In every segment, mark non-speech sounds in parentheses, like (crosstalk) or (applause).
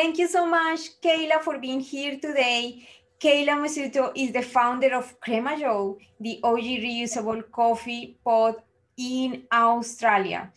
Thank you so much, Kayla, for being here today. Kayla Mossuto is the founder of Crema Joe, the OG reusable coffee pot in Australia.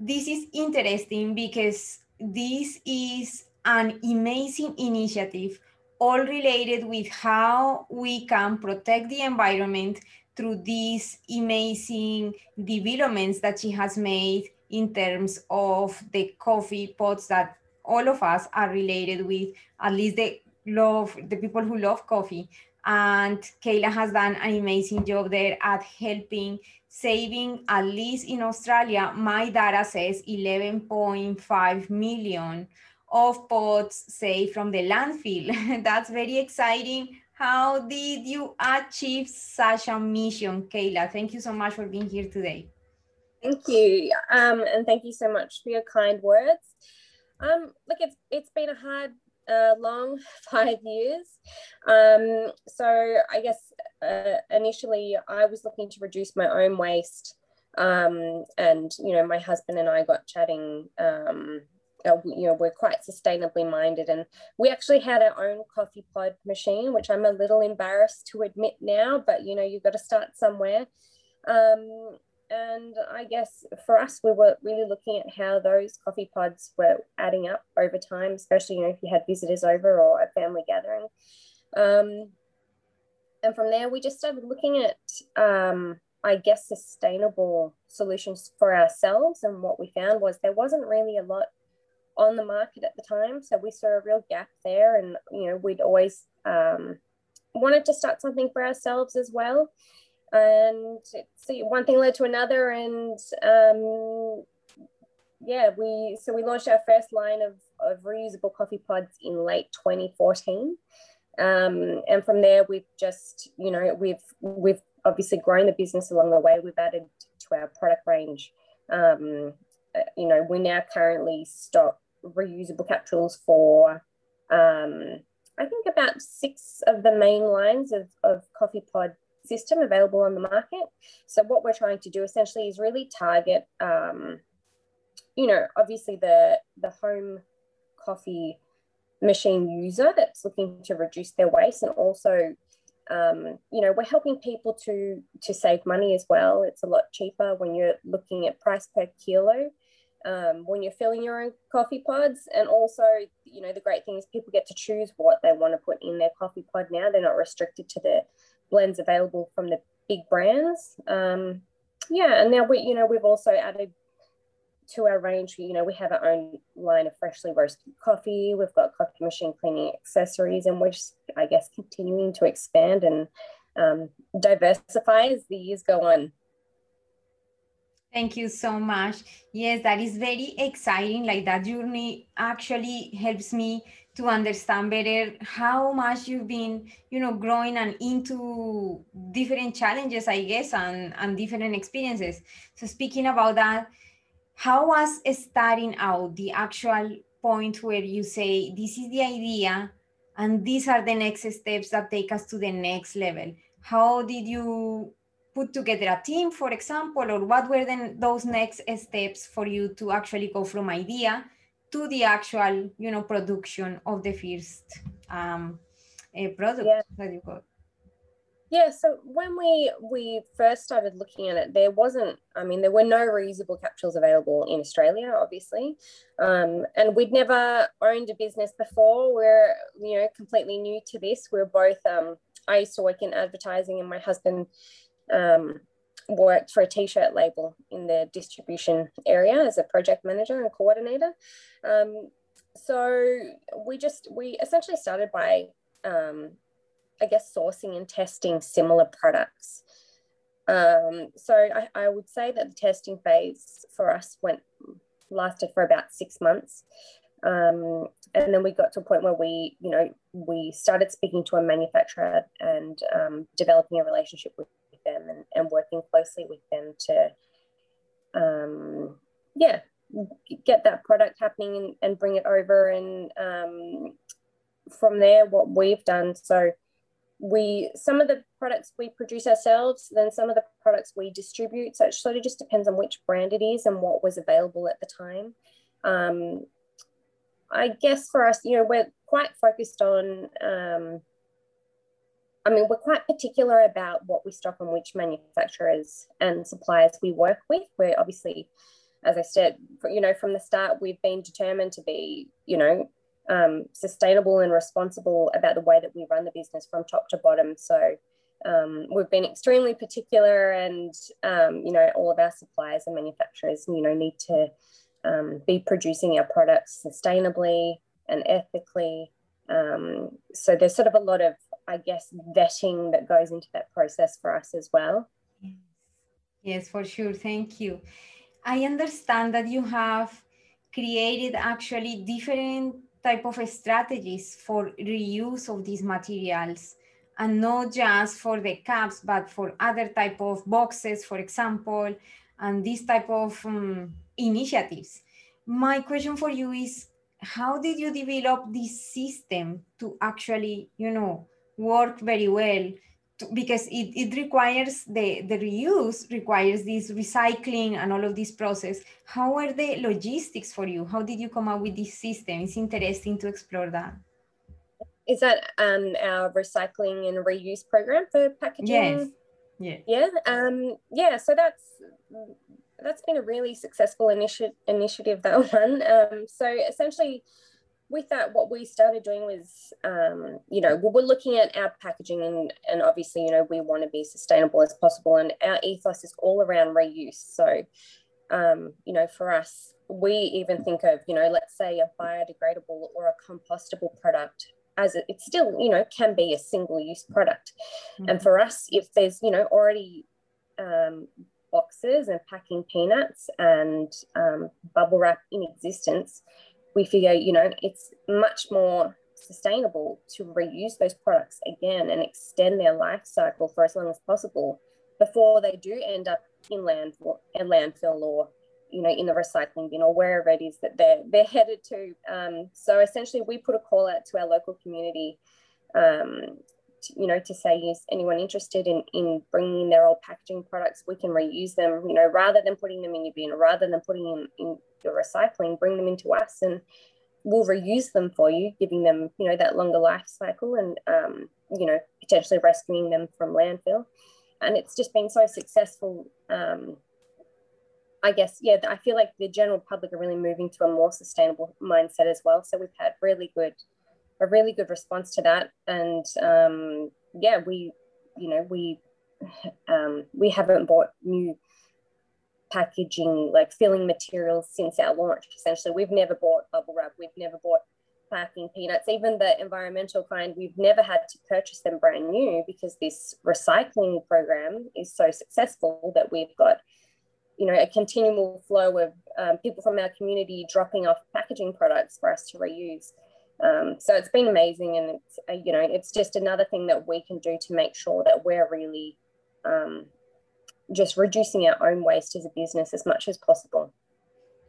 This is interesting because this is an amazing initiative, all related with how we can protect the environment through these amazing developments that she has made in terms of the coffee pots that all of us are related with, at least the love the people who love coffee. And Kayla has done an amazing job there at helping saving, at least in Australia, my data says 11.5 million of pots saved from the landfill. (laughs) That's very exciting. How did you achieve such a mission, Kayla? Thank you so much for being here today. Thank you, um, and thank you so much for your kind words. Um, look, it's it's been a hard uh, long, (laughs) five years. Um, so I guess uh, initially I was looking to reduce my own waste. Um, and, you know, my husband and I got chatting. Um, uh, you know, we're quite sustainably minded, and we actually had our own coffee pod machine, which I'm a little embarrassed to admit now, but you know, you've got to start somewhere. Um, and I guess for us, we were really looking at how those coffee pods were adding up over time, especially you know if you had visitors over or a family gathering. Um, and from there, we just started looking at, um, I guess, sustainable solutions for ourselves. And what we found was there wasn't really a lot on the market at the time, so we saw a real gap there. And you know, we'd always um, wanted to start something for ourselves as well and see one thing led to another and um, yeah we so we launched our first line of, of reusable coffee pods in late 2014 um, and from there we've just you know we've we've obviously grown the business along the way. We've added to our product range. Um, uh, you know we now currently stock reusable capsules for um, I think about six of the main lines of, of coffee pod system available on the market. So what we're trying to do essentially is really target, um, you know, obviously the the home coffee machine user that's looking to reduce their waste and also um, you know we're helping people to to save money as well. It's a lot cheaper when you're looking at price per kilo um, when you're filling your own coffee pods. And also you know the great thing is people get to choose what they want to put in their coffee pod now. They're not restricted to the blends available from the big brands. Um, yeah, and now we, you know, we've also added to our range. You know, we have our own line of freshly roasted coffee. We've got coffee machine cleaning accessories, and we're just, I guess, continuing to expand and um, diversify as the years go on. Thank you so much. Yes, that is very exciting. Like that journey actually helps me to understand better how much you've been you know growing and into different challenges i guess and and different experiences. So speaking about that how was starting out the actual point where you say this is the idea and these are the next steps that take us to the next level how did you put together a team for example or what were then those next steps for you to actually go from idea to the actual, you know, production of the first um, uh, product yeah. that you got. Yeah, so when we we first started looking at it, there wasn't. I mean, there were no reusable capsules available in Australia, obviously, um, and we'd never owned a business before. We're you know completely new to this. We're both. Um, I used to work in advertising, and my husband um, worked for a t-shirt label in the distribution area as a project manager and coordinator. Um, so we just we essentially started by um, I guess sourcing and testing similar products. Um, so I, I would say that the testing phase for us went lasted for about six months. Um, and then we got to a point where we, you know, we started speaking to a manufacturer and um, developing a relationship with them and, and working closely with them to, um, yeah, get that product happening and, and bring it over. And um, from there, what we've done. So we some of the products we produce ourselves, then some of the products we distribute. So it sort of just depends on which brand it is and what was available at the time. Um, I guess for us, you know, we're quite focused on. Um, I mean, we're quite particular about what we stock and which manufacturers and suppliers we work with. We're obviously, as I said, you know, from the start, we've been determined to be, you know, um, sustainable and responsible about the way that we run the business from top to bottom. So um, we've been extremely particular, and um, you know, all of our suppliers and manufacturers, you know, need to um, be producing our products sustainably and ethically. Um, so there's sort of a lot of, I guess, vetting that goes into that process for us as well. Yes, for sure. Thank you. I understand that you have created actually different type of strategies for reuse of these materials and not just for the caps but for other type of boxes for example and this type of um, initiatives my question for you is how did you develop this system to actually you know work very well because it, it requires the, the reuse requires this recycling and all of this process. How are the logistics for you? How did you come up with this system? It's interesting to explore that. Is that um, our recycling and reuse program for packaging? Yes. Yeah. Yeah um yeah so that's that's been a really successful initi- initiative that (laughs) one. Um so essentially with that, what we started doing was, um, you know, we're looking at our packaging and, and obviously, you know, we want to be sustainable as possible. And our ethos is all around reuse. So, um, you know, for us, we even think of, you know, let's say a biodegradable or a compostable product as it, it still, you know, can be a single use product. Mm-hmm. And for us, if there's, you know, already um, boxes and packing peanuts and um, bubble wrap in existence, we figure, you know, it's much more sustainable to reuse those products again and extend their life cycle for as long as possible before they do end up in landfill, in landfill or you know in the recycling bin or wherever it is that they're they're headed to. Um, so essentially, we put a call out to our local community. Um, you know, to say, is anyone interested in, in bringing in their old packaging products? We can reuse them, you know, rather than putting them in your bin, rather than putting them in, your recycling, bring them into us and we'll reuse them for you, giving them, you know, that longer life cycle and, um, you know, potentially rescuing them from landfill. And it's just been so successful. Um, I guess, yeah, I feel like the general public are really moving to a more sustainable mindset as well. So we've had really good, a really good response to that. And um, yeah, we, you know, we, um, we haven't bought new packaging, like filling materials since our launch. Essentially, we've never bought bubble wrap, we've never bought packing peanuts, even the environmental kind, we've never had to purchase them brand new because this recycling program is so successful that we've got, you know, a continual flow of um, people from our community dropping off packaging products for us to reuse. Um, so it's been amazing, and it's uh, you know it's just another thing that we can do to make sure that we're really um, just reducing our own waste as a business as much as possible.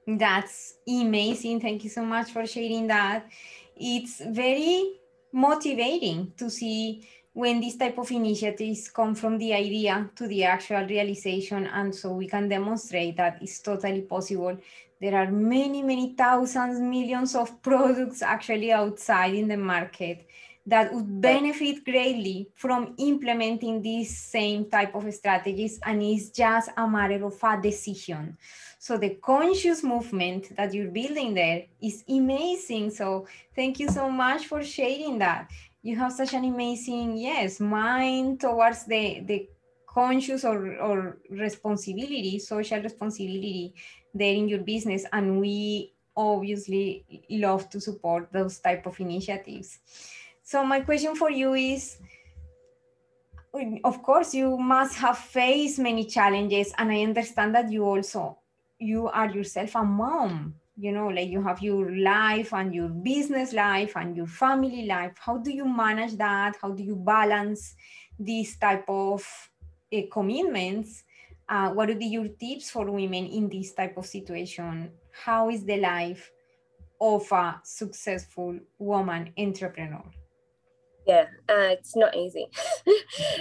That's amazing. Thank you so much for sharing that. It's very motivating to see when these type of initiatives come from the idea to the actual realization and so we can demonstrate that it's totally possible. There are many many thousands millions of products actually outside in the market that would benefit greatly from implementing these same type of strategies and it's just a matter of a decision. So the conscious movement that you're building there is amazing. So thank you so much for sharing that you have such an amazing yes mind towards the the conscious or, or responsibility social responsibility there in your business and we obviously love to support those type of initiatives so my question for you is, um, of course, you must have faced many challenges, and I understand that you also you are yourself a mom. You know, like you have your life and your business life and your family life. How do you manage that? How do you balance these type of uh, commitments? Uh, what would be your tips for women in this type of situation? How is the life of a successful woman entrepreneur? yeah uh, it's not easy (laughs)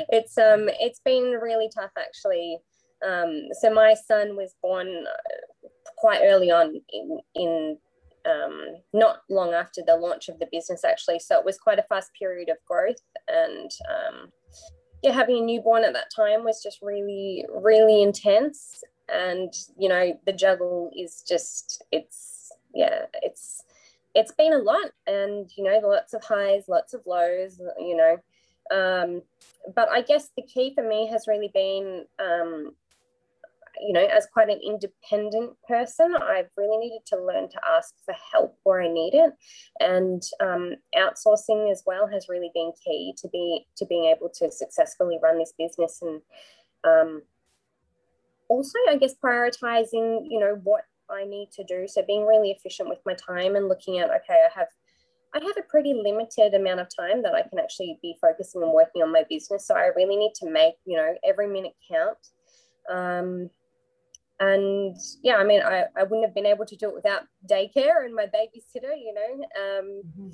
it's um it's been really tough actually um so my son was born uh, quite early on in in um, not long after the launch of the business, actually. So it was quite a fast period of growth. And um, yeah, having a newborn at that time was just really, really intense. And, you know, the juggle is just, it's, yeah, it's, it's been a lot and, you know, lots of highs, lots of lows, you know. Um, but I guess the key for me has really been um, you know, as quite an independent person, I've really needed to learn to ask for help where I need it, and um, outsourcing as well has really been key to be to being able to successfully run this business, and um, also, I guess, prioritizing, you know, what I need to do. So being really efficient with my time and looking at, okay, I have I have a pretty limited amount of time that I can actually be focusing and working on my business. So I really need to make, you know, every minute count. Um, and yeah, I mean, I, I wouldn't have been able to do it without daycare and my babysitter, you know. Um, mm-hmm.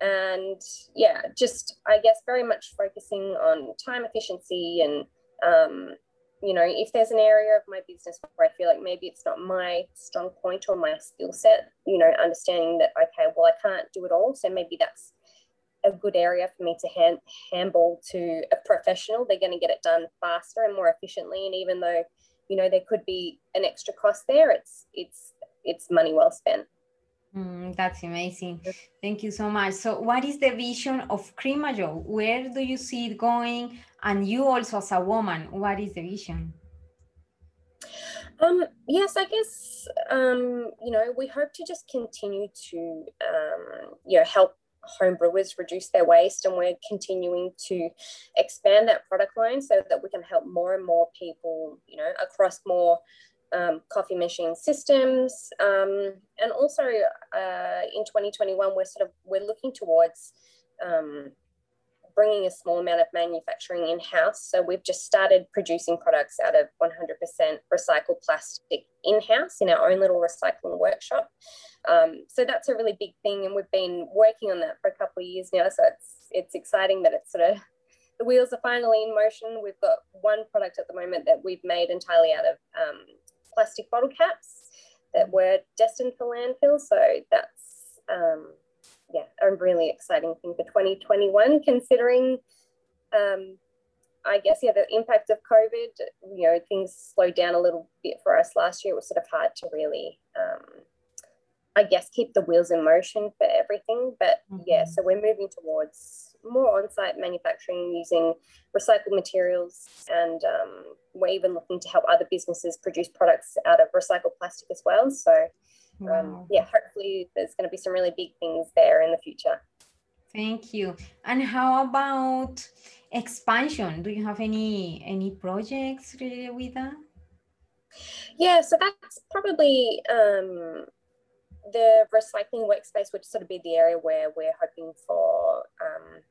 And yeah, just I guess very much focusing on time efficiency and, um, you know, if there's an area of my business where I feel like maybe it's not my strong point or my skill set, you know, understanding that, okay, well, I can't do it all. So maybe that's a good area for me to hand, handball to a professional. They're going to get it done faster and more efficiently. And even though, you know there could be an extra cost there. It's it's it's money well spent. Mm, that's amazing. Thank you so much. So what is the vision of Cremajoe where do you see it going? And you also as a woman what is the vision? Um, yes, I guess um, you know we hope to just continue to um, you know help home brewers reduce their waste and we're continuing to expand that product line so that we can help more and more people you know across more um, coffee machine systems. Um, and also uh, in 2021 we're sort of we're looking towards um, bringing a small amount of manufacturing in house. So we've just started producing products out of 100% recycled plastic in house in our own little recycling workshop. Um, so that's a really big thing, and we've been working on that for a couple of years now. So it's it's exciting that it's sort of the wheels are finally in motion. We've got one product at the moment that we've made entirely out of um, plastic bottle caps that were destined for landfill. So that's a really exciting thing for 2021, considering, um, I guess, yeah, the impact of COVID. You know, things slowed down a little bit for us last year. It was sort of hard to really, um, I guess, keep the wheels in motion for everything. But mm-hmm. yeah, so we're moving towards more on-site manufacturing using recycled materials and um, we're even looking to help other businesses produce products out of recycled plastic as well so wow. um, yeah, hopefully there's going to be some really big things there in the future. Thank you. And how about expansion? Do you have any any projects related with that? Yeah, so that's probably um, the recycling workspace would sort of be the area where we're hoping for um,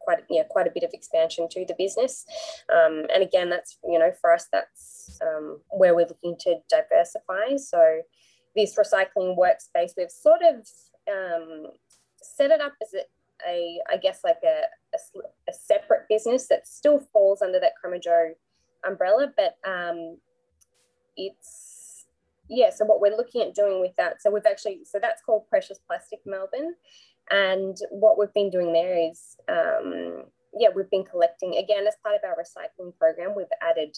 quite yeah quite a bit of expansion to the business. Um, and again, that's you know for us that's um, where we're looking to diversify. So this recycling workspace, we've sort of um, set it up as a, a I guess, like a, a, a, separate business that still falls under that Cremajoe umbrella, but um, it's, yeah, so what we're looking at doing with that, so we've actually, so that's called Precious Plastic Melbourne. And what we've been doing there is, um, yeah, we've been collecting, again, as part of our recycling program, we've added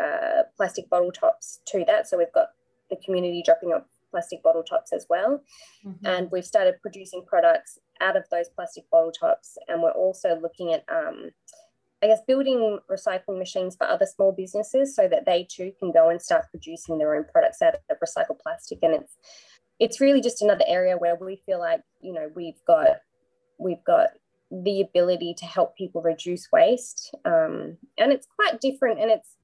uh, plastic bottle tops to that. So we've got the community dropping off plastic bottle tops as well. Mm-hmm. And we've started producing products out of those plastic bottle tops. And we're also looking at, um, I guess, building recycling machines for other small businesses so that they too can go and start producing their own products out of recycled plastic. And it's it's really just another area where we feel like you know we've got we've got the ability to help people reduce waste um, and it's quite different and it's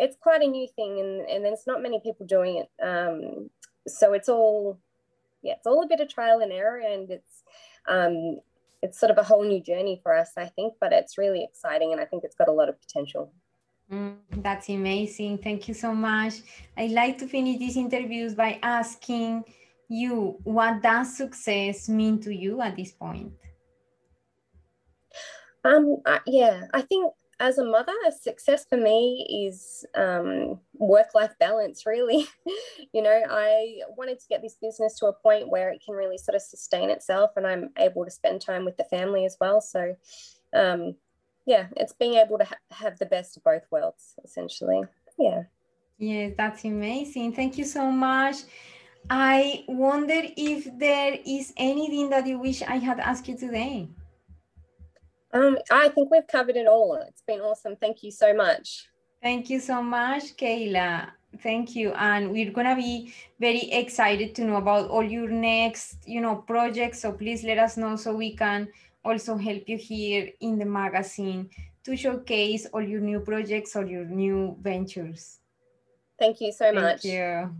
it's quite a new thing and, and there's not many people doing it. Um, so it's all, yeah, it's all a bit of trial and error and it's, um, it's sort of a whole new journey for us, I think, but it's really exciting and I think it's got a lot of potential. Mm, that's amazing. Thank you so much. I like to finish these interviews by asking you, what does success mean to you at this point? Um, yeah, I think as a mother, success for me is um, work life balance, really. (laughs) you know, I wanted to get this business to a point where it can really sort of sustain itself and I'm able to spend time with the family as well. So, um, yeah, it's being able to ha- have the best of both worlds, essentially. Yeah. Yes, that's amazing. Thank you so much. I wonder if there is anything that you wish I had asked you today. Um, I think we've covered it all. It's been awesome. Thank you so much. Thank you so much, Kayla. Thank you. And we're gonna be very excited to know about all your next, you know, projects. So please let us know so we can also help you here in the magazine to showcase all your new projects or your new ventures. Thank you so Thank much. you.